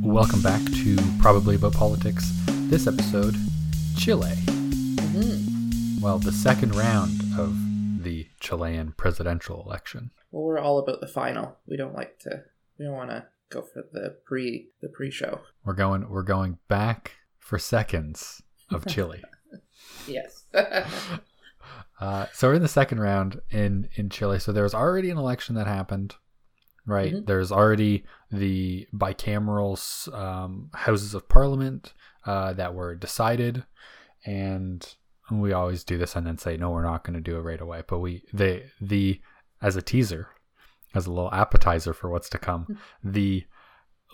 Welcome back to Probably About Politics. This episode, Chile. hmm Well, the second round of the Chilean presidential election. Well, we're all about the final. We don't like to. We don't want to go for the pre the pre show. We're going we're going back for seconds of Chile. Yes. Uh, so we're in the second round in in Chile. So there was already an election that happened, right? Mhm. There's already the bicameral um, houses of parliament uh, that were decided, and we always do this and then say no, we're not going to do it right away. But we they the as a teaser, as a little appetizer for what's to come, the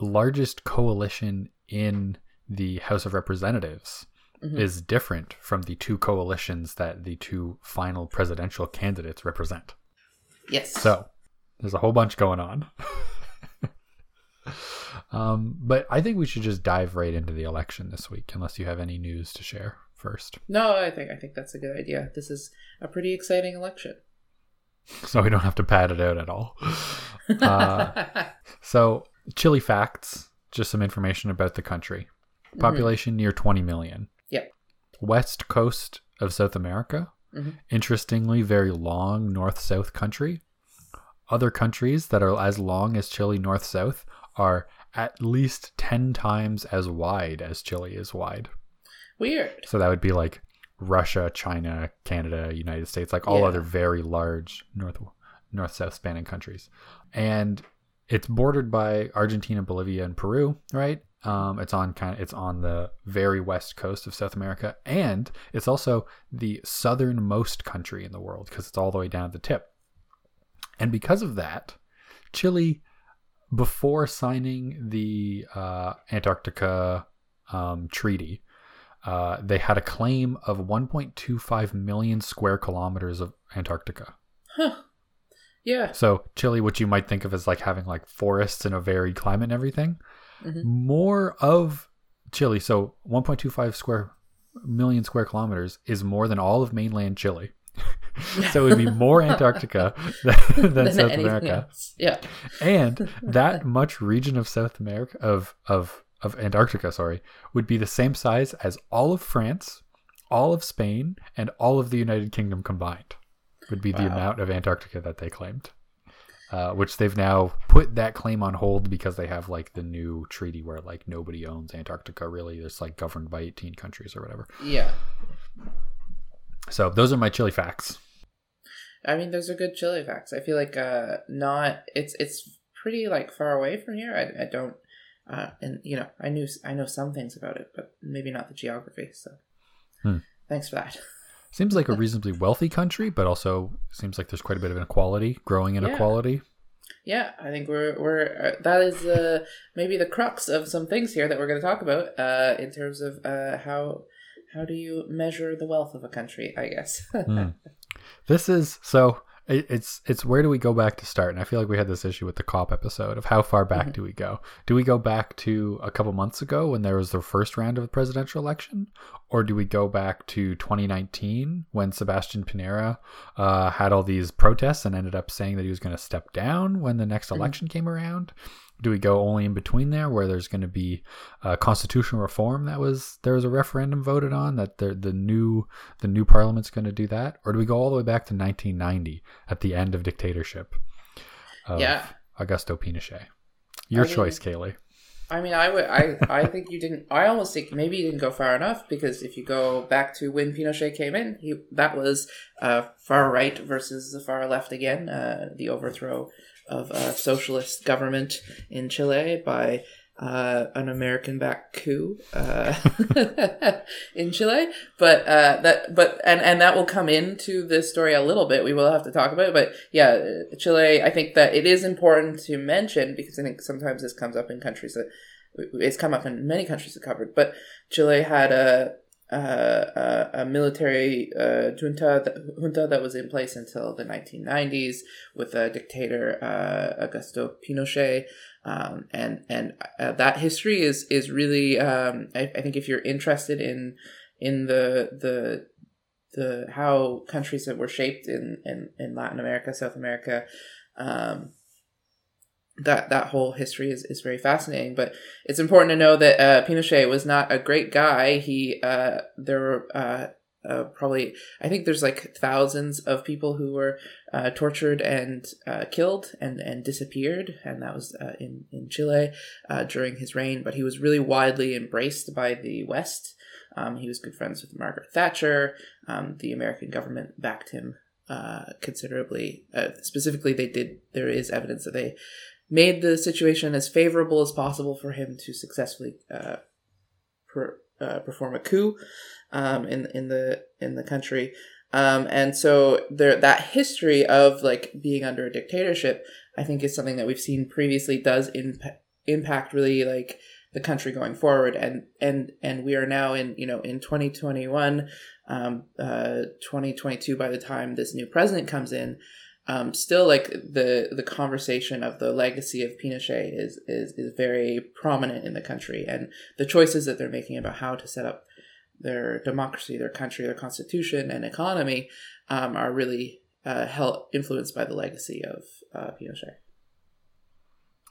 largest coalition in the House of Representatives Mhm. is different from the two coalitions that the two final presidential candidates represent. yes. So there's a whole bunch going on. um, but I think we should just dive right into the election this week, unless you have any news to share first. No, I think I think that's a good idea. This is a pretty exciting election. So we don't have to pad it out at all. Uh, so, Chile facts, just some information about the country. Population near 20 million. Yeah. West coast of South America. Mhm. Interestingly, very long north south country. Other countries that are as long as Chile north south are at least 10 times as wide as Chile is wide. Weird. So that would be like Russia, China, Canada, United States, like all Yeah. other very large north north south spanning countries. And it's bordered by Argentina, Bolivia, and Peru, right? Um, it's on kind of it's on the very west coast of South America, and it's also the southernmost country in the world because it's all the way down at the tip. And because of that, Chile, before signing the uh, Antarctica um, treaty, uh, they had a claim of 1.25 million square kilometers of Antarctica. Huh. Yeah. So Chile, which you might think of as like having like forests and a varied climate and everything, Mhm. more of Chile. So 1.25 square million square kilometers is more than all of mainland Chile. so it would be more Antarctica than, than South America else. Yeah. and that much region of South America of of of Antarctica, sorry, would be the same size as all of France, all of Spain, and all of the United Kingdom combined. Would be the amount of Antarctica that they claimed, uh, which they've now put that claim on hold because they have like the new treaty where like nobody owns Antarctica. Really, it's like governed by eighteen countries or whatever. Yeah. So those are my Chile facts. I mean, those are good Chile facts. I feel like uh, not. It's it's pretty like far away from here. I, I don't. Uh, and you know, I knew I know some things about it, but maybe not the geography. So, Hmm. thanks for that. Seems like a reasonably wealthy country, but also seems like there's quite a bit of inequality, growing Yeah. inequality. Yeah, I think we're we're uh, that is uh, maybe the crux of some things here that we're going to talk about uh, in terms of uh, how how do you measure the wealth of a country? I guess. Hmm. This is so it, it's it's where do we go back to start? And I feel like we had this issue with the cop episode of how far back Mhm. do we go? Do we go back to a couple months ago when there was the first round of the presidential election, or do we go back to 2019 when Sebastian Pinera uh, had all these protests and ended up saying that he was going to step down when the next Mhm. election came around? Do we go only in between there, where there's going to be uh, constitutional reform that was there was a referendum voted on that the the new the new parliament's going to do that, or do we go all the way back to 1990 at the end of dictatorship? Of Yeah. Augusto Pinochet. Your I choice, Kaylee. I mean, I would, I, I think you didn't. I almost think maybe you didn't go far enough because if you go back to when Pinochet came in, he that was uh, far right versus the far left again. Uh, the overthrow of a socialist government in Chile by uh, an American-backed coup uh, in Chile. But uh, that, but and and that will come into this story a little bit. We will have to talk about it. But yeah, Chile. I think that it is important to mention because I think sometimes this comes up in countries that it's come up in many countries that covered. But Chile had a a, a, a military uh, junta that, junta that was in place until the 1990s with a dictator uh, Augusto Pinochet, um, and and uh, that history is is really um, I, I think if you're interested in in the the the how countries that were shaped in in, in Latin America, South America, um, that that whole history is, is very fascinating. But it's important to know that uh, Pinochet was not a great guy. He uh, there were uh, uh, probably I think there's like thousands of people who were uh, tortured and uh, killed and and disappeared, and that was uh, in in Chile uh, during his reign. But he was really widely embraced by the West. Um, he was good friends with Margaret Thatcher. Um, the American government backed him uh, considerably. specifically, they did. There is evidence that they made the situation as favorable as possible for him to successfully per, perform a coup um, in in the in the country. Um, and so there that history of like being under a dictatorship, I think, is something that we've seen previously does impact impact really like the country going forward and and and we are now in you know in 2021 um, uh, 2022 by the time this new president comes in um, still like the the conversation of the legacy of Pinochet is, is is very prominent in the country and the choices that they're making about how to set up their democracy, their country, their constitution, and economy um, are really uh, held, influenced by the legacy of uh, Pinochet.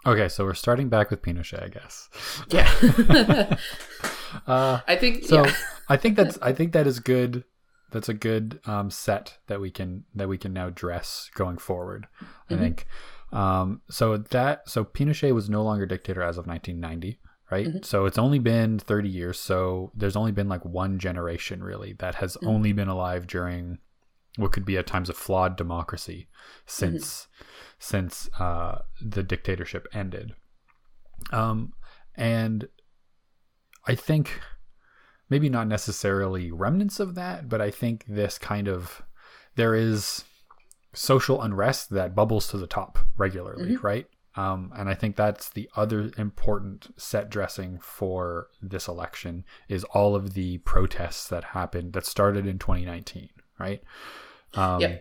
Okay, so we're starting back with Pinochet, I guess. Yeah. uh, I think so. Yeah. I think that's. I think that is good. That's a good um, set that we can that we can now dress going forward. I mm-hmm. think. Um, so that so Pinochet was no longer dictator as of 1990 right? Mm-hmm. So it's only been 30 years. So there's only been like one generation really that has mm-hmm. only been alive during what could be at times a flawed democracy since mm-hmm. since uh, the dictatorship ended. Um, and I think maybe not necessarily remnants of that, but I think this kind of there is social unrest that bubbles to the top regularly, mm-hmm. right? Um, and I think that's the other important set dressing for this election is all of the protests that happened that started in 2019, right? Um, yeah.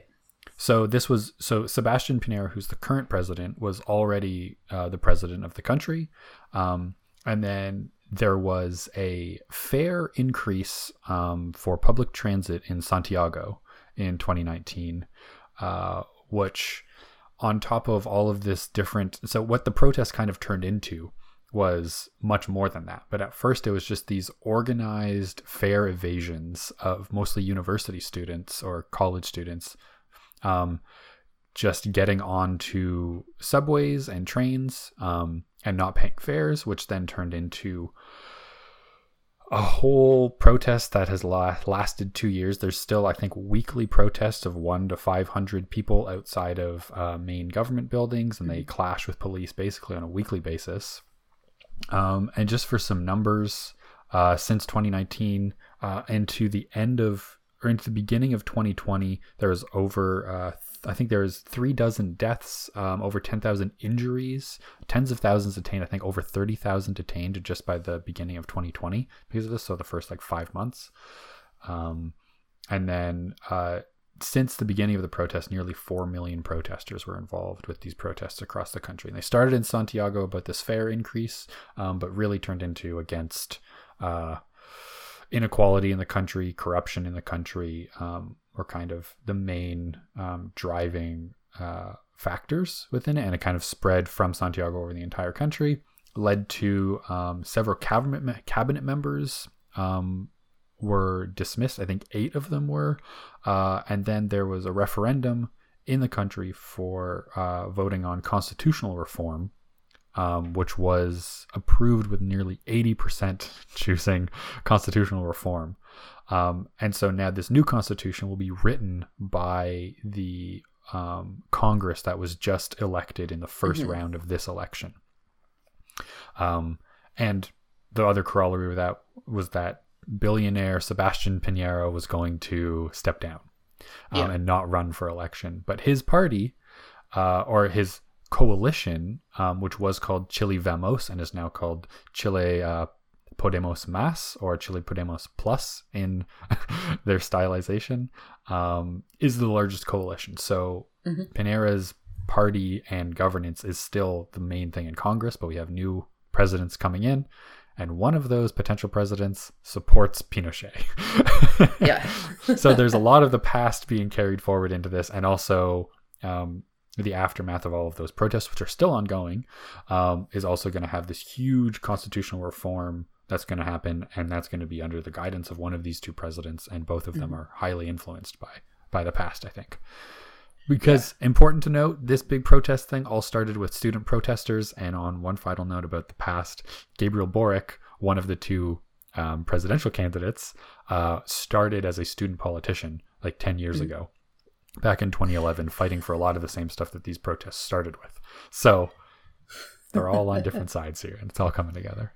So this was so Sebastian Pinera, who's the current president, was already uh, the president of the country, um, and then there was a fare increase um, for public transit in Santiago in 2019, uh, which on top of all of this different so what the protest kind of turned into was much more than that. But at first it was just these organized fare evasions of mostly university students or college students um, just getting onto subways and trains um, and not paying fares which then turned into a whole protest that has la- lasted two years. There's still, I think, weekly protests of one to 500 people outside of uh, main government buildings, and they mm-hmm. clash with police basically on a weekly basis. Um, and just for some numbers, uh, since 2019 uh, into the end of or into the beginning of 2020, there was over uh, I think there's three dozen deaths, um, over 10,000 injuries, tens of thousands detained. I think over 30,000 detained just by the beginning of 2020 because of this. So the first like five months. Um, and then uh, since the beginning of the protest, nearly 4 million protesters were involved with these protests across the country. And they started in Santiago about this fare increase, um, but really turned into against uh, inequality in the country, corruption in the country, um, were kind of the main um, driving uh, factors within it, and it kind of spread from Santiago over the entire country. Led to um, several cabinet cabinet members um, were dismissed. I think eight of them were, uh, and then there was a referendum in the country for uh, voting on constitutional reform, um, which was approved with nearly 80% choosing constitutional reform. Um, and so now this new constitution will be written by the um, Congress that was just elected in the 1st mm-hmm. round of this election. Um, and the other corollary of that was that billionaire Sebastian Pinera was going to step down um, yeah. and not run for election. But his party, uh, or his coalition, um, which was called Chile Vamos and is now called Chile uh, Podemos Más or Chile Podemos Plus in their stylization, um, is the largest coalition. So mm-hmm. Pinera's party and governance is still the main thing in Congress, but we have new presidents coming in. And one of those potential presidents supports Pinochet. yeah. so there's a lot of the past being carried forward into this, and also um, the aftermath of all of those protests, which are still ongoing, um, is also going to have this huge constitutional reform that's going to happen, and that's going to be under the guidance of one of these two presidents, and both of them mm-hmm. are highly influenced by by the past, I think. Because yeah. important to note, this big protest thing all started with student protesters, and on one final note about the past, Gabriel Boric, one of the two um, presidential candidates, uh, started as a student politician like 10 years mm-hmm. ago back in 2011 fighting for a lot of the same stuff that these protests started with. So they're all on different sides here and it's all coming together.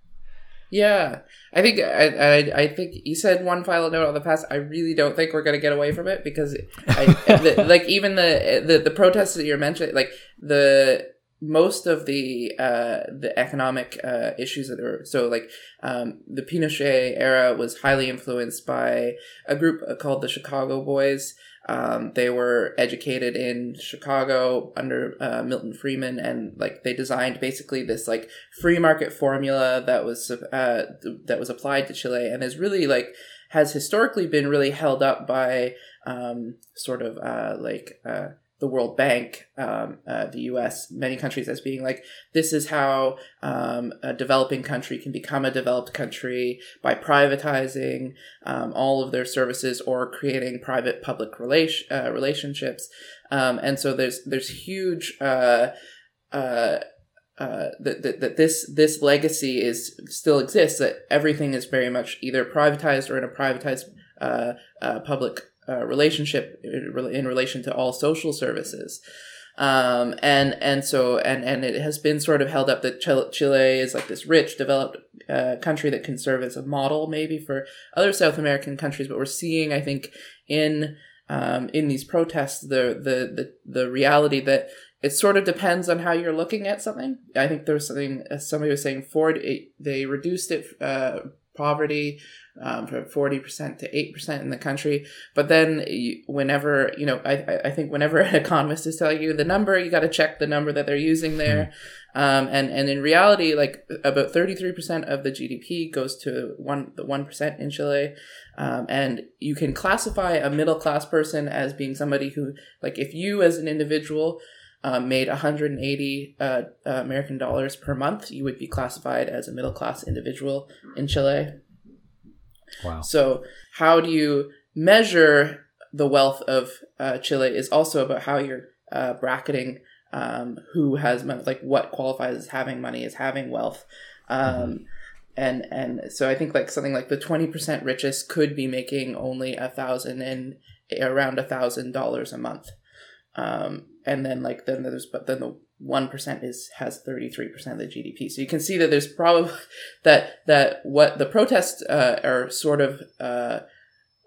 Yeah, I think I, I, I think you said one final note on the past. I really don't think we're gonna get away from it because, I, the, like even the, the the protests that you're mentioning, like the most of the uh, the economic uh, issues that were so like um, the Pinochet era was highly influenced by a group called the Chicago Boys. Um, they were educated in Chicago under uh, Milton Friedman, and like they designed basically this like free market formula that was uh, that was applied to Chile, and is really like has historically been really held up by um, sort of uh, like uh, the World Bank, um, uh, the U.S., many countries as being like this is how um, a developing country can become a developed country by privatizing um, all of their services or creating private-public relation uh, relationships, um, and so there's there's huge. Uh, uh, uh, that, that, that this this legacy is still exists that everything is very much either privatized or in a privatized uh, uh, public uh, relationship in relation to all social services. Um, and and so and and it has been sort of held up that Chile is like this rich, developed uh, country that can serve as a model maybe for other South American countries. But we're seeing, I think, in um, in these protests, the, the the the reality that it sort of depends on how you're looking at something. I think there was something somebody was saying Ford they reduced it uh, poverty um, from 40% to 8% in the country. But then whenever, you know, I, I think whenever an economist is telling you the number, you got to check the number that they're using there. Mm. Um, and, and in reality, like about 33% of the GDP goes to one, the 1% in Chile. Um, and you can classify a middle class person as being somebody who, like, if you as an individual uh, made 180 uh, uh, American dollars per month, you would be classified as a middle class individual in Chile. Wow. So, how do you measure the wealth of uh, Chile is also about how you're uh, bracketing um, who has money, like what qualifies as having money, as having wealth. Um, mm-hmm. And and so I think like something like the twenty percent richest could be making only a thousand and around a thousand dollars a month, um, and then like then there's but then the one percent is has thirty three percent of the GDP. So you can see that there's probably that that what the protests uh, are sort of uh,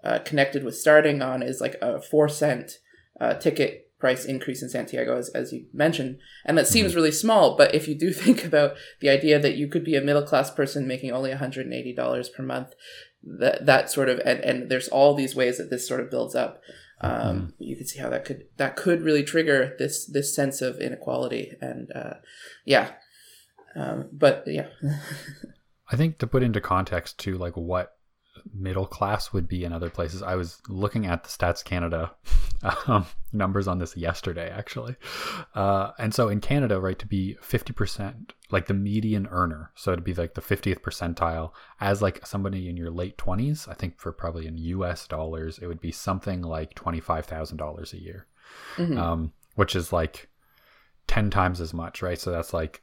uh, connected with starting on is like a four cent uh, ticket price increase in Santiago, as, as you mentioned. And that seems mm-hmm. really small, but if you do think about the idea that you could be a middle class person making only $180 per month, that, that sort of, and, and there's all these ways that this sort of builds up um, mm. you can see how that could that could really trigger this this sense of inequality and uh, yeah um, but yeah i think to put into context to like what middle class would be in other places. I was looking at the Stats Canada um, numbers on this yesterday, actually. Uh, and so in Canada, right, to be 50%, like the median earner, so to be like the 50th percentile, as like somebody in your late 20s, I think for probably in US dollars, it would be something like $25,000 a year, mm-hmm. um, which is like 10 times as much, right? So that's like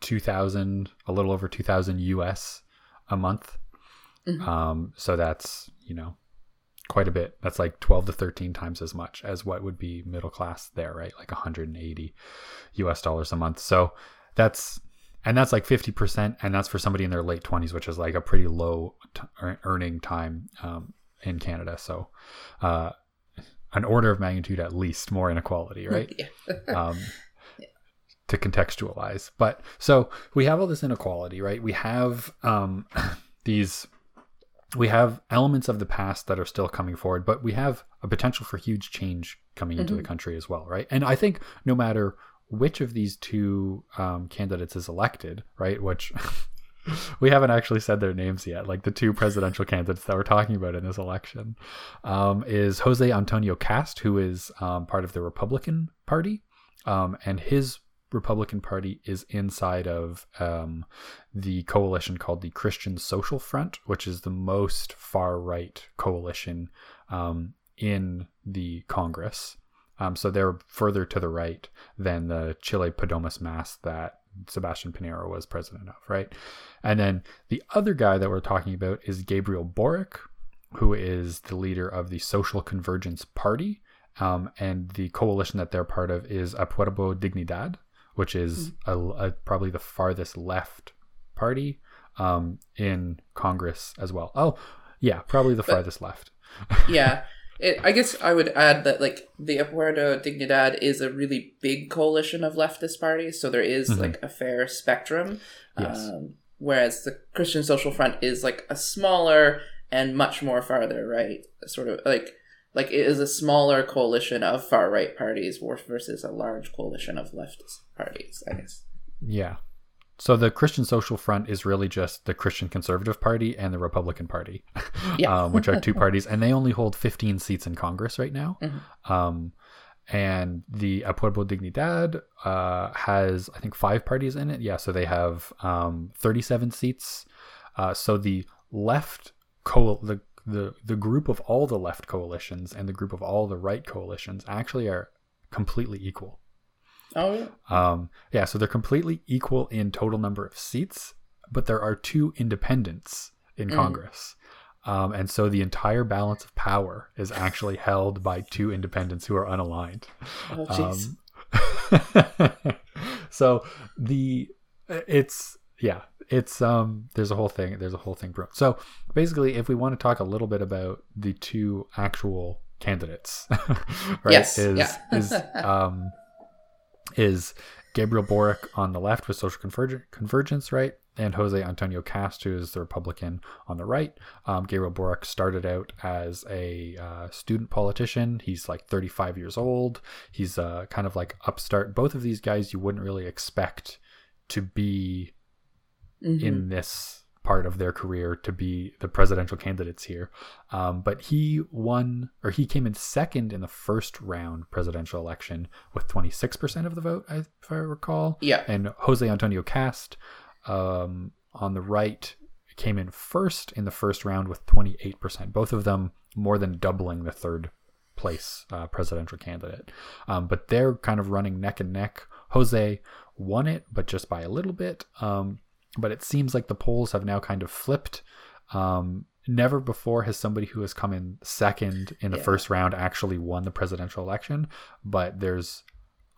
2000, a little over 2000 US a month Mm-hmm. Um, so that's, you know, quite a bit. That's like 12 to 13 times as much as what would be middle class there, right? Like 180 US dollars a month. So that's, and that's like 50%. And that's for somebody in their late 20s, which is like a pretty low t- earning time um, in Canada. So, uh, an order of magnitude at least more inequality, right? um, to contextualize. But so we have all this inequality, right? We have um, these we have elements of the past that are still coming forward, but we have a potential for huge change coming into mm-hmm. the country as well, right? And I think no matter which of these two um, candidates is elected, right, which we haven't actually said their names yet, like the two presidential candidates that we're talking about in this election, um, is Jose Antonio Kast, who is um, part of the Republican Party, um, and his Republican Party is inside of um, the coalition called the Christian Social Front, which is the most far right coalition um, in the Congress. Um, so they're further to the right than the Chile Podemos Más that Sebastian Pinera was president of, right? And then the other guy that we're talking about is Gabriel Boric, who is the leader of the Social Convergence Party. Um, and the coalition that they're part of is Apruebo Dignidad, which is mm-hmm. a, a, probably the farthest left party um, in Congress as well. Oh, yeah, probably the but, farthest left. yeah. It, I guess I would add that like the Apruebo Dignidad is a really big coalition of leftist parties, so there is, mm-hmm. like a fair spectrum. Yes. Um, whereas the Christian Social Front is like a smaller and much more farther right, sort of like like it is a smaller coalition of far right parties versus a large coalition of leftist parties. I guess. Yeah, so the Christian Social Front is really just the Christian Conservative Party and the Republican Party, yeah. um, which are two parties, and they only hold 15 seats in Congress right now. Mm-hmm. Um, and the Apruebo Dignidad uh, has, I think, five parties in it. Yeah, so they have um, 37 seats. Uh, so the left co the the the group of all the left coalitions and the group of all the right coalitions actually are completely equal. Oh yeah. Um, yeah, so they're completely equal in total number of seats, but there are two independents in mm. Congress. Um, and so the entire balance of power is actually held by two independents who are unaligned. Oh, um, so the it's yeah it's um there's a whole thing there's a whole thing bro so basically if we want to talk a little bit about the two actual candidates right yes, is yeah. is um is Gabriel Boric on the left with social convergence, right? And Jose Antonio Kast, who is the Republican on the right. Um, Gabriel Boric started out as a uh, student politician. He's like 35 years old. He's uh, kind of like upstart. Both of these guys you wouldn't really expect to be mm-hmm. in this part of their career to be the presidential candidates here. Um, but he won, or he came in second in the first round presidential election with 26% of the vote, if I recall. Yeah. And Jose Antonio Kast um, on the right came in first in the first round with 28%. Both of them more than doubling the third place uh, presidential candidate. Um, but they're kind of running neck and neck. Jose won it, but just by a little bit. Um, but it seems like the polls have now kind of flipped. Um, never before has somebody who has come in second in the yeah. first round actually won the presidential election, but there's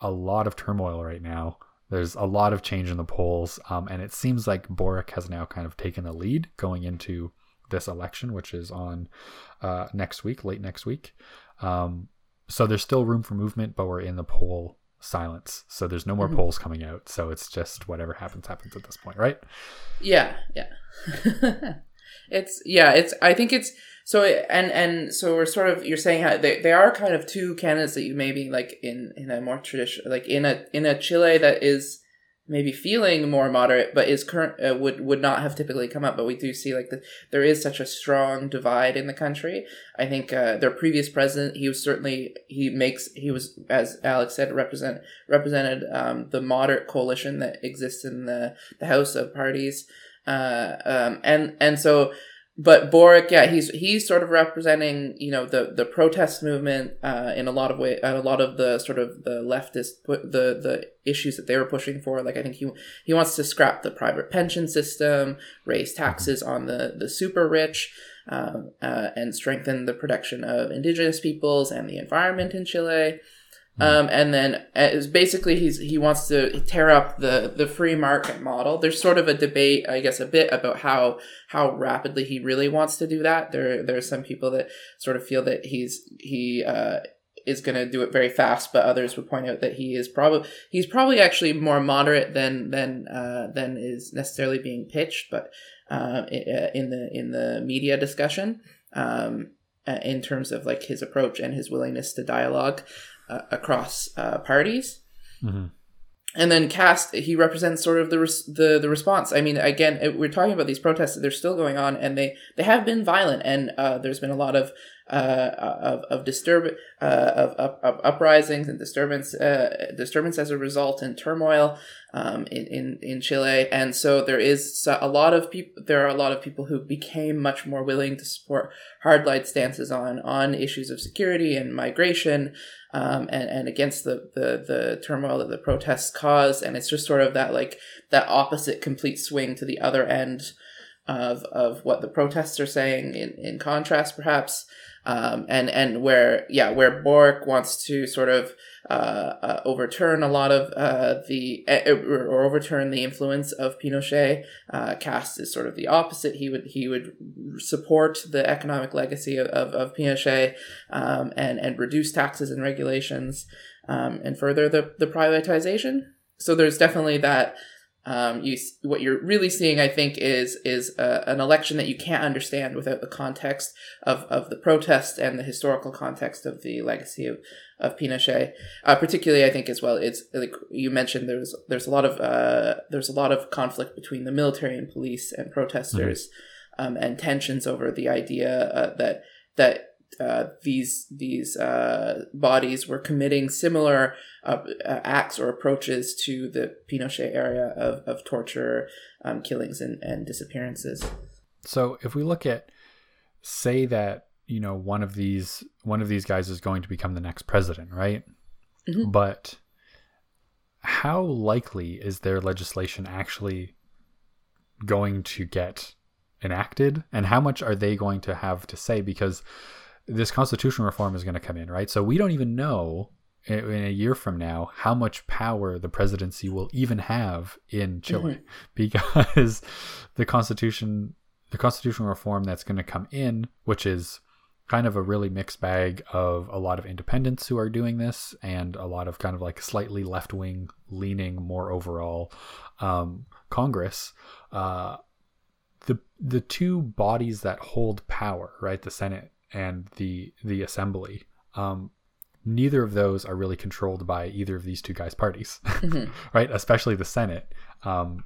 a lot of turmoil right now. There's a lot of change in the polls, um, and it seems like Boric has now kind of taken the lead going into this election, which is on uh, next week, late next week. Um, so there's still room for movement, but we're in the poll silence. So there's no more mm-hmm. polls coming out. So it's just whatever happens happens at this point, right? Yeah, yeah. it's yeah, it's I think it's so and and so we're sort of you're saying how they, they are kind of two candidates that you maybe like in in a more traditional like in a in a Chile that is maybe feeling more moderate, but is current uh, would would not have typically come up. But we do see like the, there is such a strong divide in the country. I think uh, their previous president, he was certainly he makes he was as Alex said represent represented um, the moderate coalition that exists in the the House of parties, uh, um, and and so but Boric, yeah, he's he's sort of representing you know the the protest movement uh, in a lot of way, a lot of the sort of the leftist the the issues that they were pushing for. Like I think he he wants to scrap the private pension system, raise taxes on the the super rich, uh, uh, and strengthen the protection of indigenous peoples and the environment in Chile. Um, and then as basically he's he wants to tear up the the free market model. There's sort of a debate, I guess, a bit about how how rapidly he really wants to do that. There there are some people that sort of feel that he's he uh, is going to do it very fast, but others would point out that he is probably he's probably actually more moderate than than uh, than is necessarily being pitched, but uh, in the in the media discussion. Um, uh, in terms of like his approach and his willingness to dialogue uh, across uh, parties. Mm-hmm. And then Kast he represents sort of the res- the the response. I mean, again, we're talking about these protests; they're still going on, and they they have been violent. And uh, there's been a lot of uh, of of disturb uh, of, of, of uprisings and disturbance uh, disturbance as a result and turmoil um, in, in in Chile, and so there is a lot of people. There are a lot of people who became much more willing to support hard light stances on on issues of security and migration, um, and and against the, the the turmoil that the protests caused. And it's just sort of that like that opposite complete swing to the other end of of what the protests are saying. In in contrast, perhaps um, and and where yeah where Boric wants to sort of uh, uh, overturn a lot of uh, the or overturn the influence of Pinochet. Uh, Kast is sort of the opposite. He would he would support the economic legacy of, of, of Pinochet um, and and reduce taxes and regulations um, and further the the privatization. So there's definitely that um, you what you're really seeing, I think, is is uh, an election that you can't understand without the context of, of the protest and the historical context of the legacy of, of Pinochet. Uh, particularly, I think as well, it's like you mentioned, there's there's a lot of uh, there's a lot of conflict between the military and police and protesters, mm-hmm. um, and tensions over the idea uh, that that uh, these these uh, bodies were committing similar uh, uh, acts or approaches to the Pinochet area of, of torture, um, killings, and, and disappearances. So, if we look at, say that you know one of these one of these guys is going to become the next president, right? Mm-hmm. But how likely is their legislation actually going to get enacted, and how much are they going to have to say? Because this constitutional reform is going to come in, right? So we don't even know in a year from now how much power the presidency will even have in Chile mm-hmm. because the constitution the constitutional reform that's going to come in which is kind of a really mixed bag of a lot of independents who are doing this and a lot of kind of like slightly left wing leaning more overall um, Congress uh, the the two bodies that hold power right the Senate and the the assembly um, neither of those are really controlled by either of these two guys parties mm-hmm. right especially the senate um,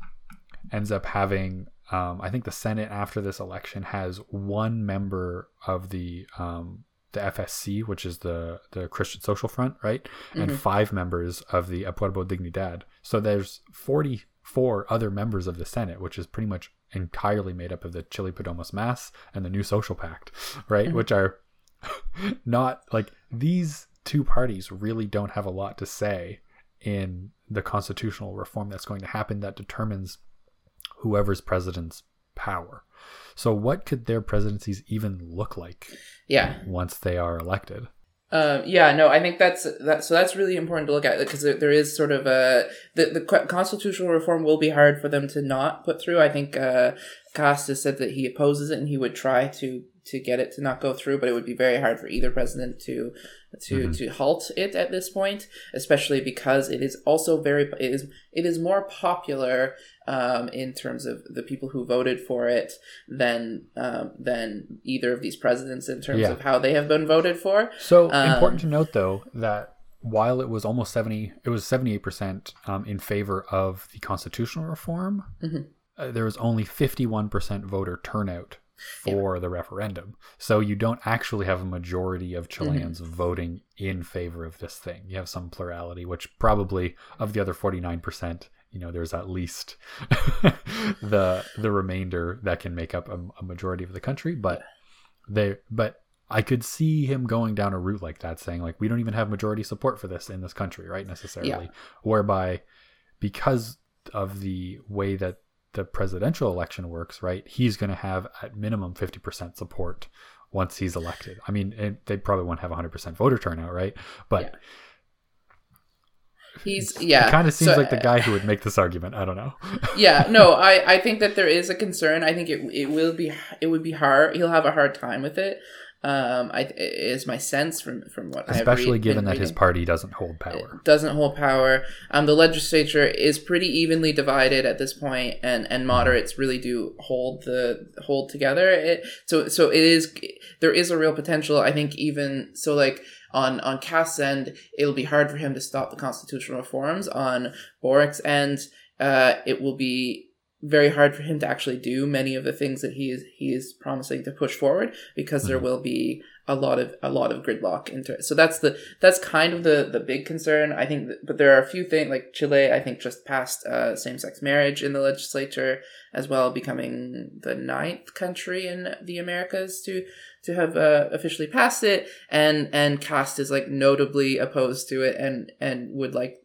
ends up having um, i think the senate after this election has one member of the um, the fsc which is the the christian social front right mm-hmm. and five members of the apruebo dignidad so there's 44 other members of the senate which is pretty much entirely made up of the Chile Podemos Más and the New Social Pact, right? Mm-hmm. Which are not like these two parties really don't have a lot to say in the constitutional reform that's going to happen that determines whoever's president's power. So, what could their presidencies even look like? Yeah. Once they are elected. Um, yeah, no, I think that's that. So that's really important to look at because there, there is sort of a the the constitutional reform will be hard for them to not put through. I think uh, Costa said that he opposes it and he would try to to get it to not go through, but it would be very hard for either president to to mm-hmm. to halt it at this point, especially because it is also very it is it is more popular um, in terms of the people who voted for it than um, than either of these presidents in terms yeah. of how they have been voted for. So um, important to note though that while it was almost 70 it was 78% um, in favor of the constitutional reform mm-hmm. uh, there was only 51% voter turnout for yeah. the referendum. So you don't actually have a majority of mm-hmm. Chileans mm-hmm. voting in favor of this thing. You have some plurality, which probably of the other 49%, you know, there's at least the the remainder that can make up a, a majority of the country, but they but I could see him going down a route like that saying like we don't even have majority support for this in this country, right? Necessarily. Yeah. Whereby because of the way that the presidential election works, right, he's going to have at minimum 50% support once he's elected. I mean, they probably won't have 100% voter turnout, right? But yeah. He's yeah. Kind of seems so, like the guy who would make this argument. I don't know. yeah, no, I I think that there is a concern. I think it it will be it would be hard. He'll have a hard time with it. Um, I is my sense from from what especially read, given that reading. his party doesn't hold power. It doesn't hold power. Um, the legislature is pretty evenly divided at this point, and and moderates really do hold the hold together. It so so it is there is a real potential. I think even so, like on on Kast's end, it'll be hard for him to stop the constitutional reforms. On Boric's end, uh, it will be very hard for him to actually do many of the things that he is he is promising to push forward because there Mhm. will be a lot of a lot of gridlock into it. So that's the that's kind of the the big concern. I think, that, but there are a few things like Chile. I think just passed uh, same sex marriage in the legislature as well, becoming the ninth country in the Americas to to have uh, officially passed it. And and Kast is like notably opposed to it and and would like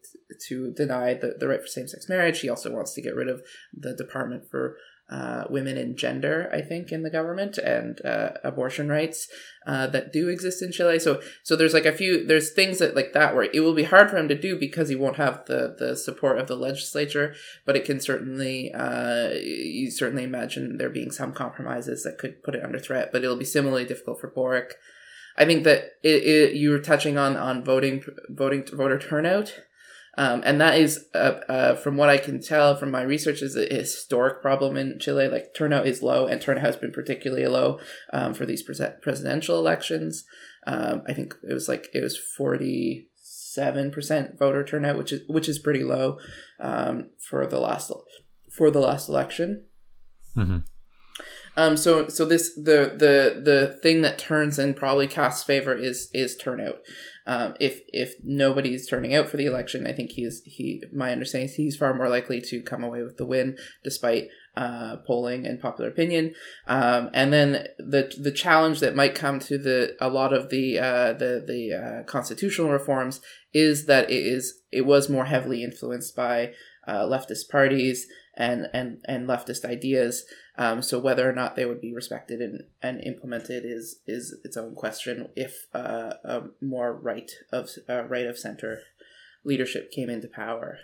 to deny the, the right for same sex marriage. He also wants to get rid of the Department for uh, Women and Gender, I think, in the government and uh, abortion rights uh, that do exist in Chile. So so there's like a few there's things that like that where it will be hard for him to do because he won't have the the support of the legislature, but it can certainly uh, you certainly imagine there being some compromises that could put it under threat. But it'll be similarly difficult for Boric. I think that it, it, you were touching on on voting voting voter turnout. Um, and that is, uh, uh, from what I can tell from my research, is a historic problem in Chile. Like turnout is low, and turnout has been particularly low um, for these pres- presidential elections. Um, I think it was like it was forty seven percent voter turnout, which is which is pretty low um, for the last for the last election. Mhm. Um, so so this the the the thing that turns in probably Kast's favor is is turnout. Um, if if nobody's turning out for the election, I think he's he. My understanding is he's far more likely to come away with the win, despite uh, polling and popular opinion. Um, and then the the challenge that might come to the a lot of the uh, the the uh, constitutional reforms is that it is it was more heavily influenced by uh, leftist parties and and and leftist ideas. Um, so whether or not they would be respected and, and implemented is is its own question. If uh, a more right of uh, right of center leadership came into power,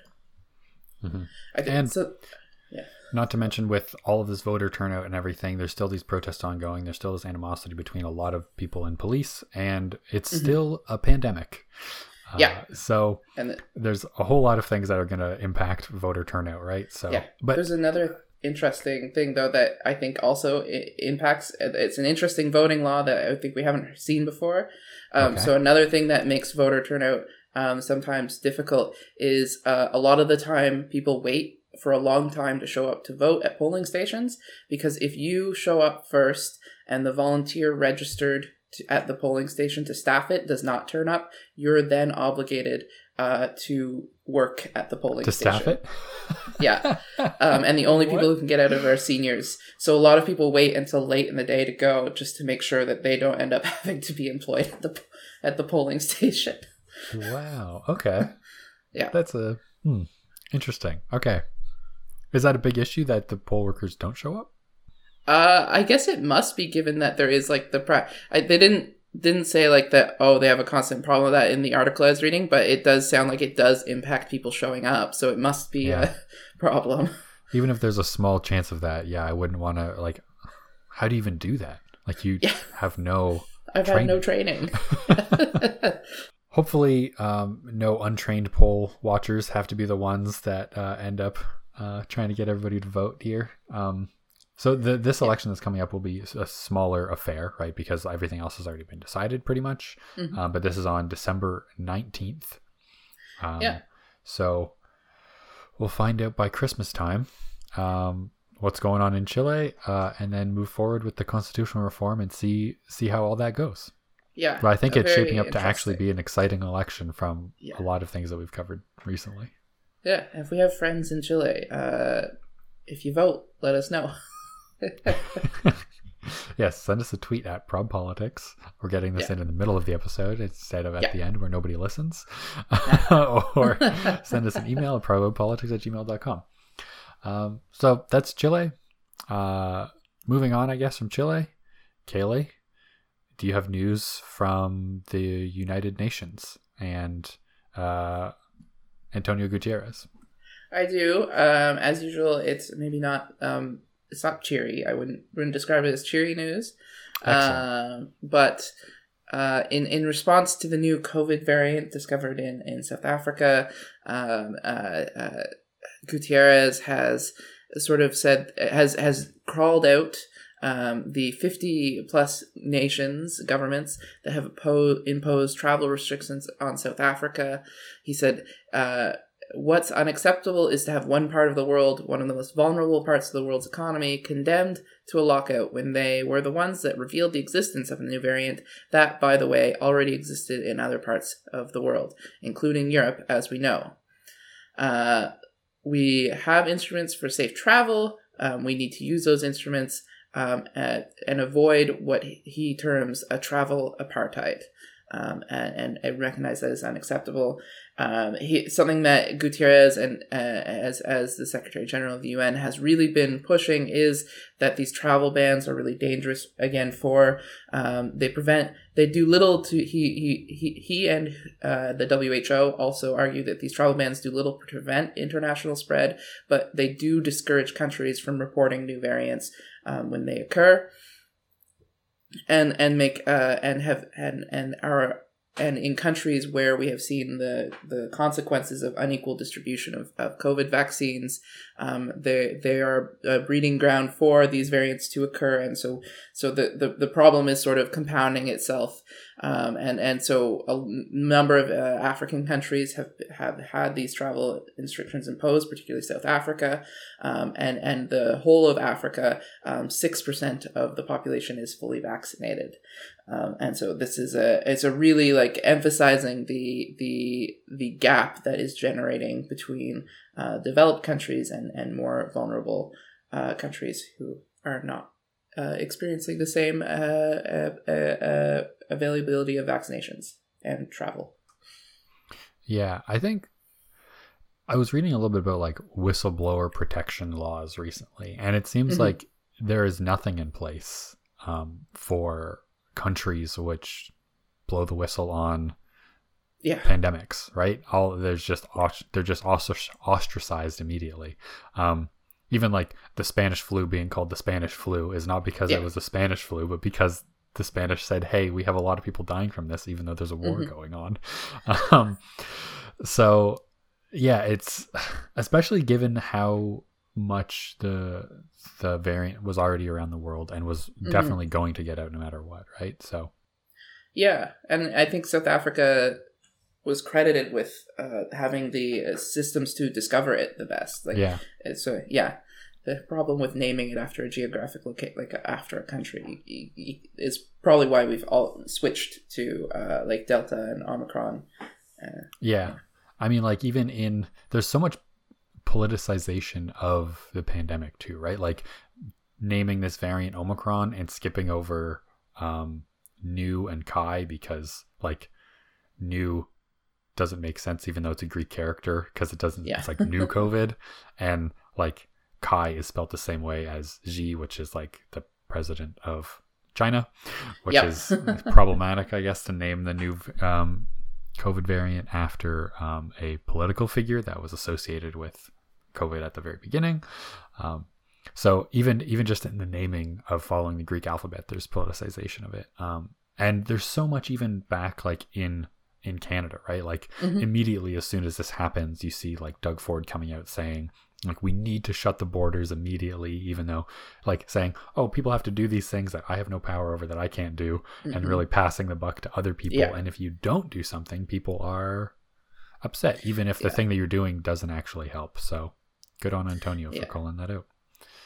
Mhm. I think And- so. Yeah. Not to mention, with all of this voter turnout and everything, there's still these protests ongoing. There's still this animosity between a lot of people and police, and it's Mhm. still a pandemic. Uh, Yeah. So And the, there's a whole lot of things that are going to impact voter turnout, right? So, Yeah, but There's another interesting thing though that I think also impacts. It's an interesting voting law that I think we haven't seen before. Um, Okay. So another thing that makes voter turnout um, sometimes difficult is uh, a lot of the time people wait for a long time to show up to vote at polling stations because if you show up first and the volunteer registered to, at the polling station to staff it does not turn up, you're then obligated uh, to work at the polling to station. staff it, Yeah. Um, and the only people who can get out of it are seniors. So a lot of people wait until late in the day to go just to make sure that they don't end up having to be employed at the at the polling station. wow. Okay. Yeah. That's a hmm, interesting. Okay. Is that a big issue that the poll workers don't show up? Uh, I guess it must be given that there is like the pra- I, they didn't didn't say like that. Oh, they have a constant problem with that in the article I was reading, but it does sound like it does impact people showing up. So it must be Yeah. a problem. Even if there's a small chance of that, yeah, I wouldn't want to like. How do you even do that? Like you Yeah. have no. I've had no training. Hopefully, um, no untrained poll watchers have to be the ones that uh, end up uh, trying to get everybody to vote here. Um, so the, this election that's coming up will be a smaller affair, right? Because everything else has already been decided pretty much. Mhm. Um, but this is on December 19th. Um, Yeah. So we'll find out by Christmas time um, what's going on in Chile, uh, and then move forward with the constitutional reform and see see how all that goes. yeah, But I think it's shaping up to actually be an exciting election from Yeah. a lot of things that we've covered recently. Yeah, if we have friends in Chile, uh, if you vote, let us know. yes, send us a tweet at Prob Politics. We're getting this Yeah. in in the middle of the episode instead of at Yeah. the end where nobody listens. or send us an email at probpolitics at gmail.com. Um, so that's Chile. Uh, moving on, I guess, from Chile. Kaylee, do you have news from the United Nations and uh, Antonio Guterres? I do. Um, as usual, it's maybe not. Um, it's not cheery. I wouldn't wouldn't describe it as cheery news. Um, but uh, in in response to the new COVID variant discovered in in South Africa, um, uh, uh, Guterres has sort of said has has crawled out um, the 50 plus nations governments that have imposed travel restrictions on South Africa. He said uh, what's unacceptable is to have one part of the world, one of the most vulnerable parts of the world's economy, condemned to a lockout when they were the ones that revealed the existence of a new variant that, by the way, already existed in other parts of the world, including Europe, as we know. Uh, we have instruments for safe travel. Um, we need to use those instruments um, at, and avoid what he terms a travel apartheid um, and, and recognize that unacceptable. Um, he, something that Guterres and uh, as as the Secretary General of the UN has really been pushing is that these travel bans are really dangerous. Again, for um, they prevent they do little to he he he, he and uh, the WHO also argue that these travel bans do little to prevent international spread, but they do discourage countries from reporting new variants um, when they occur and and make uh, and have and and are and in countries where we have seen the the consequences of unequal distribution of, of COVID vaccines, um, they they are a breeding ground for these variants to occur, and so so the the, the problem is sort of compounding itself, um, and and so a number of uh, African countries have have had these travel restrictions imposed, particularly South Africa, um, and and the whole of Africa, um, six percent of the population is fully vaccinated. Um, and so this is a it's a really like emphasizing the the the gap that is generating between uh, developed countries and and more vulnerable uh, countries who are not uh, experiencing the same uh, uh, uh, availability of vaccinations and travel. Yeah, I think I was reading a little bit about like whistleblower protection laws recently, and it seems mm-hmm. like there is nothing in place um, for countries which blow the whistle on yeah. pandemics, right? All there's just they're just ostracized immediately. Um, even like the Spanish flu being called the Spanish flu is not because yeah. it was the Spanish flu, but because the Spanish said, "Hey, we have a lot of people dying from this, even though there's a war mm-hmm. going on." Um, so, yeah, it's especially given how much the the variant was already around the world and was mm-hmm. definitely going to get out no matter what, right? So, yeah, and I think South Africa was credited with uh, having the uh, systems to discover it the best. Like, yeah, so yeah. The problem with naming it after a geographic location, like after a country, is probably why we've all switched to uh, like Delta and Omicron. Uh, yeah, I mean, like even in there's so much politicization of the pandemic too, right? Like naming this variant Omicron and skipping over um, Nu and Kai because like New doesn't make sense even though it's a Greek character because it doesn't. Yeah. It's like new COVID and like Kai is spelled the same way as Xi, which is like the president of China, which yep. is problematic, I guess, to name the new um, COVID variant after um, a political figure that was associated with COVID at the very beginning. Um, so even even just in the naming of following the Greek alphabet, there's politicization of it. Um, and there's so much even back like in in Canada, right? Like mm-hmm. immediately as soon as this happens, you see like Doug Ford coming out saying like we need to shut the borders immediately even though like saying oh people have to do these things that i have no power over that i can't do mm-hmm. and really passing the buck to other people yeah. and if you don't do something people are upset even if the yeah. thing that you're doing doesn't actually help so Good on Antonio yeah. for calling that out.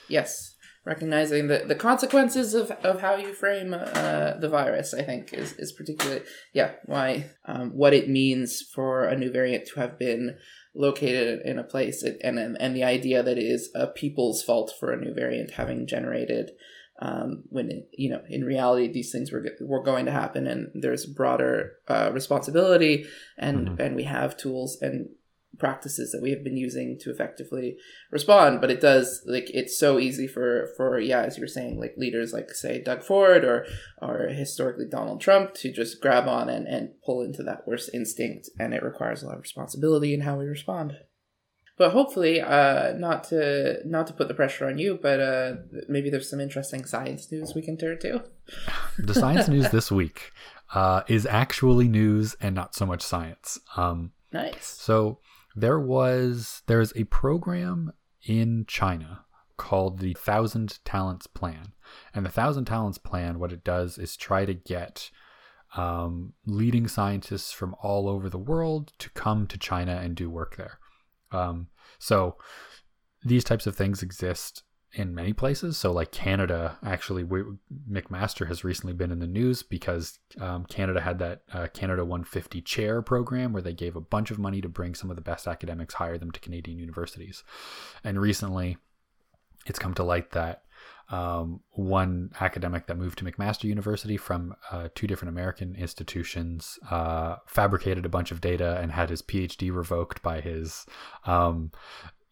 Yes, recognizing the, the consequences of, of how you frame uh, the virus, I think, is, is particularly, yeah, why, um, what it means for a new variant to have been located in a place and, and, and the idea that it is a people's fault for a new variant having generated um, when it, you know in reality these things were were going to happen and there's broader uh, responsibility and mm-hmm. and we have tools and practices that we have been using to effectively respond but it does like it's so easy for for yeah as you were saying like leaders like say doug ford or or historically donald trump to just grab on and and pull into that worst instinct and it requires a lot of responsibility in how we respond. But hopefully uh not to not to put the pressure on you but uh maybe there's some interesting science news we can turn to. The science news this week uh is actually news and not so much science. Um nice. so there was there's a program in China called the Thousand Talents Plan, and the Thousand Talents Plan, what it does is try to get um, leading scientists from all over the world to come to China and do work there. Um, so these types of things exist in many places. So, like Canada, actually, we, McMaster has recently been in the news because um, Canada had that uh, Canada 150 chair program where they gave a bunch of money to bring some of the best academics, hire them to Canadian universities. And recently, it's come to light that um, one academic that moved to McMaster University from uh, two different American institutions uh, fabricated a bunch of data and had his PhD revoked by his um,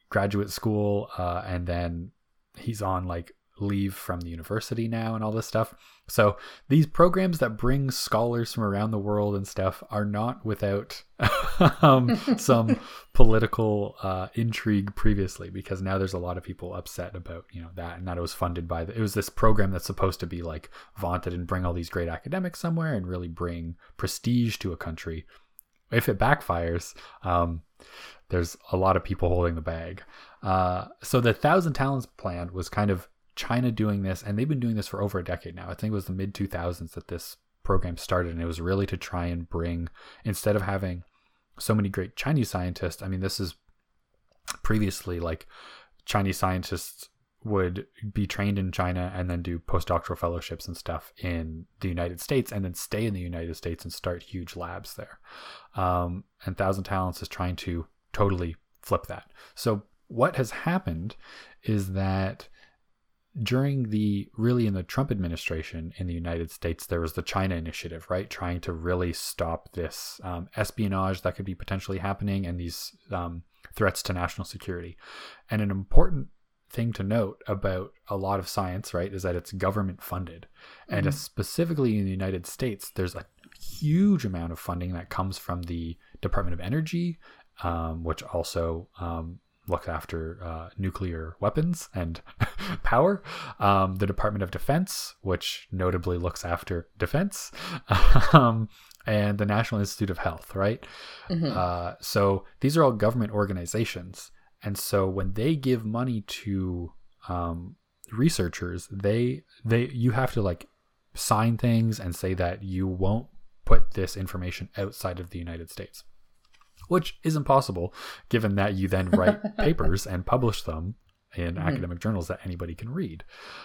graduate school, uh, and then he's on like leave from the university now and all this stuff. So these programs that bring scholars from around the world and stuff are not without um, some political uh, intrigue previously because now there's a lot of people upset about you know that and that it was funded by the, it was this program that's supposed to be like vaunted and bring all these great academics somewhere and really bring prestige to a country. If it backfires, um, there's a lot of people holding the bag. Uh, so the Thousand Talents plan was kind of China doing this, and they've been doing this for over a decade now. I think it was the mid 2000s that this program started, and it was really to try and bring, instead of having so many great Chinese scientists, I mean, this is previously like Chinese scientists would be trained in China and then do postdoctoral fellowships and stuff in the United States and then stay in the United States and start huge labs there. Um, and Thousand Talents is trying to totally flip that. So, what has happened is that during the really in the Trump administration in the United States, there was the China initiative, right? Trying to really stop this um, espionage that could be potentially happening and these um, threats to national security. And an important thing to note about a lot of science, right, is that it's government funded. And mm-hmm. specifically in the United States, there's a huge amount of funding that comes from the Department of Energy, um, which also um, looks after uh, nuclear weapons and power. Um, the Department of Defense, which notably looks after defense, um, and the National Institute of Health, right? Mm-hmm. Uh, so these are all government organizations. And so when they give money to um, researchers, they they you have to like sign things and say that you won't put this information outside of the United States which is impossible given that you then write papers and publish them in mm-hmm. academic journals that anybody can read.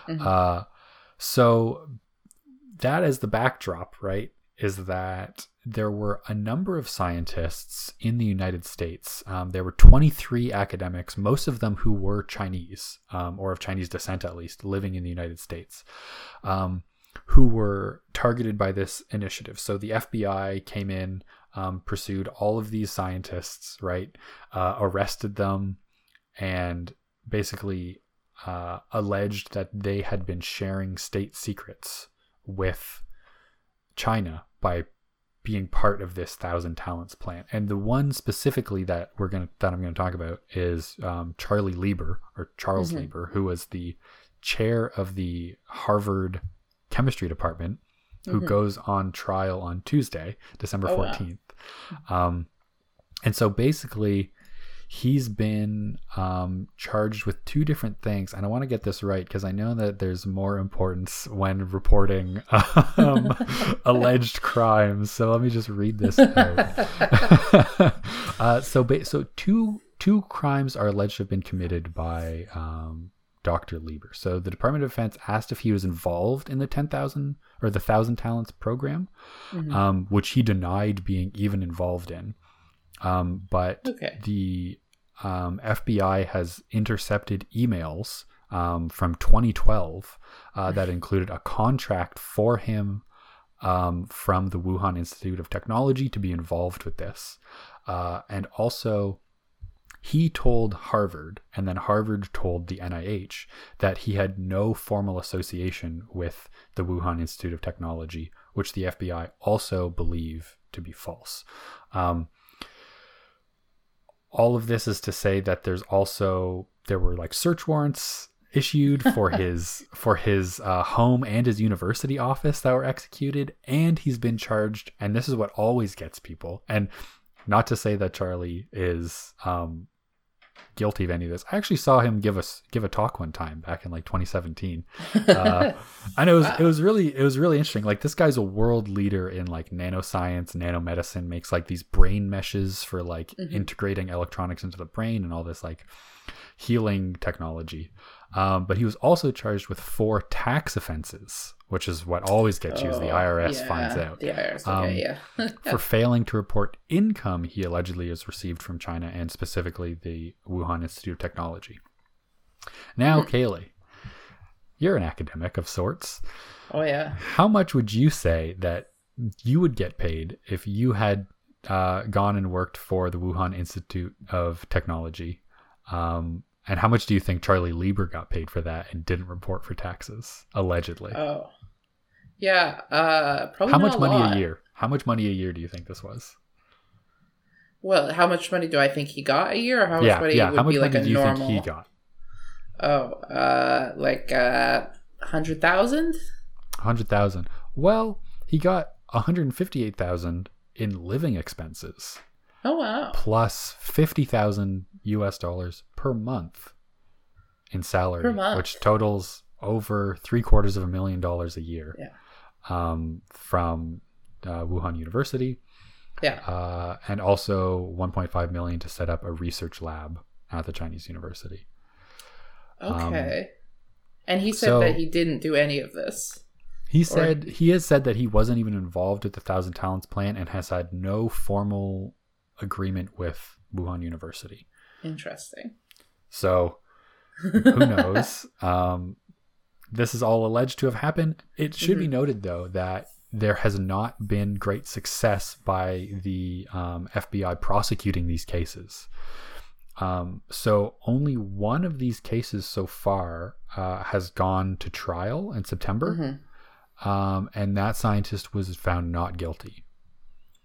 Mm-hmm. Uh, so that is the backdrop, right? Is that there were a number of scientists in the United States. Um, there were 23 academics, most of them who were Chinese um, or of Chinese descent at least, living in the United States. Um, who were targeted by this initiative. So the FBI came in, um, pursued all of these scientists, right? Uh, arrested them and basically uh, alleged that they had been sharing state secrets with China by being part of this thousand talents plan. And the one specifically that we're gonna that I'm gonna talk about is um, Charlie Lieber or Charles mm-hmm. Lieber, who was the chair of the Harvard chemistry department who mm-hmm. goes on trial on Tuesday, December oh, 14th. Wow. Um, and so basically, he's been um, charged with two different things. And I want to get this right because I know that there's more importance when reporting um, alleged crimes. So let me just read this out. uh, so, ba- so two two crimes are alleged to have been committed by um, Dr. Lieber. So the Department of Defense asked if he was involved in the 10,000 or the Thousand Talents program, mm-hmm. um, which he denied being even involved in. Um, but okay. the um, FBI has intercepted emails um, from 2012 uh, that included a contract for him um, from the Wuhan Institute of Technology to be involved with this. Uh, and also, he told Harvard, and then Harvard told the NIH that he had no formal association with the Wuhan Institute of Technology, which the FBI also believe to be false. Um, all of this is to say that there's also there were like search warrants issued for his for his uh, home and his university office that were executed and he's been charged and this is what always gets people and not to say that charlie is um, guilty of any of this. I actually saw him give us give a talk one time back in like 2017. Uh, and it was it was really it was really interesting. Like this guy's a world leader in like nanoscience, nanomedicine, makes like these brain meshes for like integrating electronics into the brain and all this like healing technology. Um, but he was also charged with four tax offenses, which is what always gets you as the Oh, IRS yeah, finds out The IRS, Um, yeah. for failing to report income he allegedly has received from China and specifically the Wuhan Institute of Technology. Now, Kaylee, you're an academic of sorts. oh yeah. How much would you say that you would get paid if you had uh, gone and worked for the Wuhan Institute of Technology? Um, and how much do you think Charlie Lieber got paid for that and didn't report for taxes, allegedly? Oh. Yeah, uh probably how much a money lot. a year? How much money a year do you think this was? Well, how much money do I think he got a year or how much yeah, money yeah. would How much be money like a do you normal think he got? Oh, uh like uh hundred thousand? hundred thousand. Well, he got one hundred fifty-eight thousand in living expenses, Oh wow. plus fifty thousand U.S. dollars per month in salary, month. which totals over three quarters of a million dollars a year. Yeah. Um, from uh, Wuhan University, Yeah. uh, and also 1.5 million to set up a research lab at the Chinese university. Okay. and he said um, so- that he didn't do any of this. He said he has said that he wasn't even involved with the Thousand Talents plan and has had no formal agreement with Wuhan University. Interesting. So who knows? Um, this is all alleged to have happened. It should be noted though that there has not been great success by the um, FBI prosecuting these cases. Um, so only one of these cases so far uh, has gone to trial in September Mhm. um, and that scientist was found not guilty.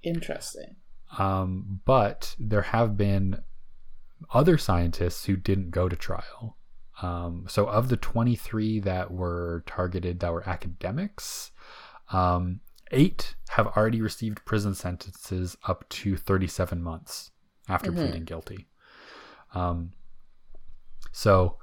Interesting. Um, but there have been other scientists who didn't go to trial. Um, so, of the 23 that were targeted that were academics, um, eight have already received prison sentences up to 37 months after Mhm. pleading guilty. Um, so,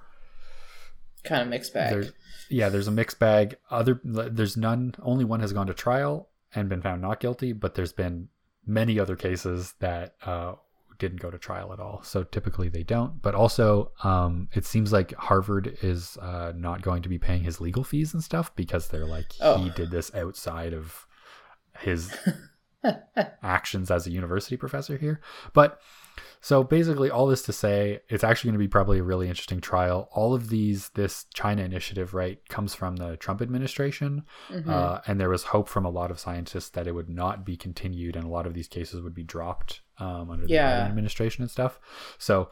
Kind of mixed bag. there's yeah there's a mixed bag other there's none only one has gone to trial and been found not guilty but there's been many other cases that uh, didn't go to trial at all. So typically they don't. But also um, it seems like harvard is uh, not going to be paying his legal fees and stuff because they're like Oh. he did this outside of his actions as a university professor here. But so basically, all this to say, it's actually going to be probably a really interesting trial. All of these, this China initiative, right, comes from the Trump administration, Mhm. uh, and there was hope from a lot of scientists that it would not be continued, and a lot of these cases would be dropped um, under the Yeah. Biden administration and stuff. So,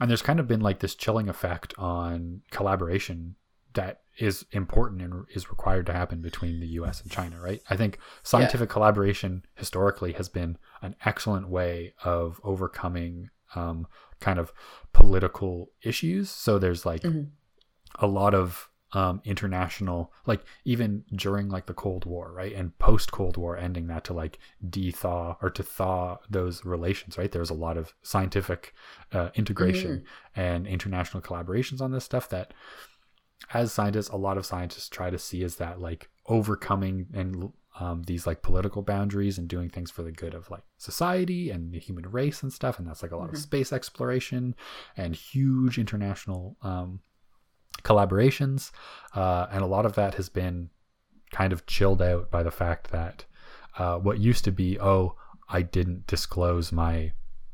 and there's kind of been like this chilling effect on collaboration that is important and is required to happen between the US and China, right? I think scientific collaboration historically has been an excellent way of overcoming um, kind of political issues. So there's like Mhm. a lot of um, international, like even during like the Cold War, right, and post Cold War ending that to like de-thaw or to thaw those relations, right? There's a lot of scientific uh, integration and international collaborations on this stuff that as scientists a lot of scientists try to see is that like overcoming and um, these like political boundaries and doing things for the good of like society and the human race and stuff and that's like a lot of Mhm. space exploration and huge international um, collaborations uh, and a lot of that has been kind of chilled out by the fact that uh, what used to be oh i didn't disclose my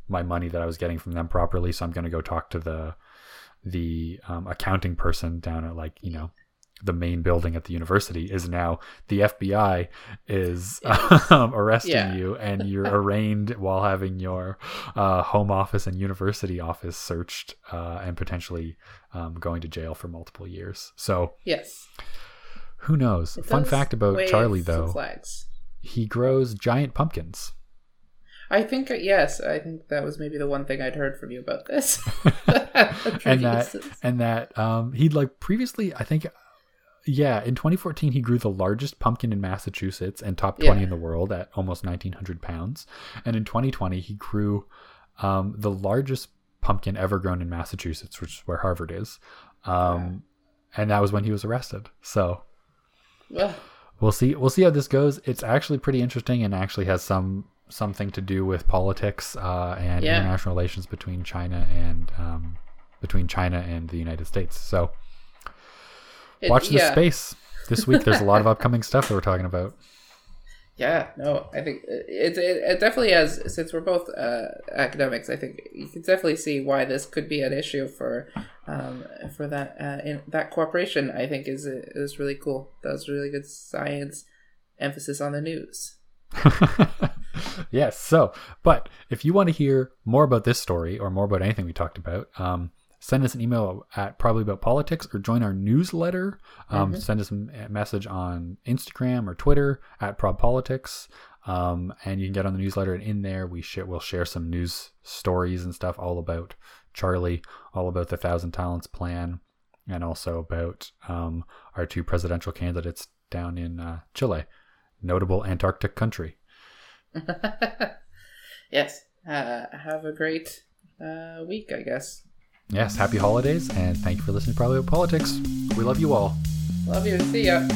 my money that i was getting from them properly so i'm going to go talk to the the um, accounting person down at like you know the main building at the university is now the FBI is um, arresting Yeah. you and you're arraigned while having your uh, home office and university office searched uh, and potentially um, going to jail for multiple years. So Yes. who knows? It Fun fact about Charlie though, he grows giant pumpkins. I think yes, I think that was maybe the one thing I'd heard from you about this. and that and that um he'd like previously i think yeah in 2014 he grew the largest pumpkin in massachusetts and top 20 Yeah. in the world at almost 1900 pounds and in 2020 he grew um the largest pumpkin ever grown in Massachusetts, which is where Harvard is. Um, and that was when he was arrested. So we'll see. We'll see how this goes. It's actually pretty interesting and actually has some something to do with politics uh, and Yeah. international relations between China and um, between China and the United States. So it- watch this yeah. space. This week, there's a lot of upcoming stuff that we're talking about. Yeah, no, I think it, it, it definitely has, since we're both uh, academics, I think you can definitely see why this could be an issue for um, for that uh, in, that corporation. I think is is really cool. Does really good science emphasis on the news. yes. So, but if you want to hear more about this story or more about anything we talked about, um, send us an email at probably about politics or join our newsletter. Um, Send us a message on Instagram or Twitter at probpolitics. Um, and you can get on the newsletter, and in there we sh- we'll share some news stories and stuff all about Charlie, all about the Thousand Talents plan, and also about um, our two presidential candidates down in uh, Chile, notable Antarctic country. yes. Uh, have a great uh, week, I guess. Yes, happy holidays, and thank you for listening to Probably Politics. We love you all. Love you. See ya.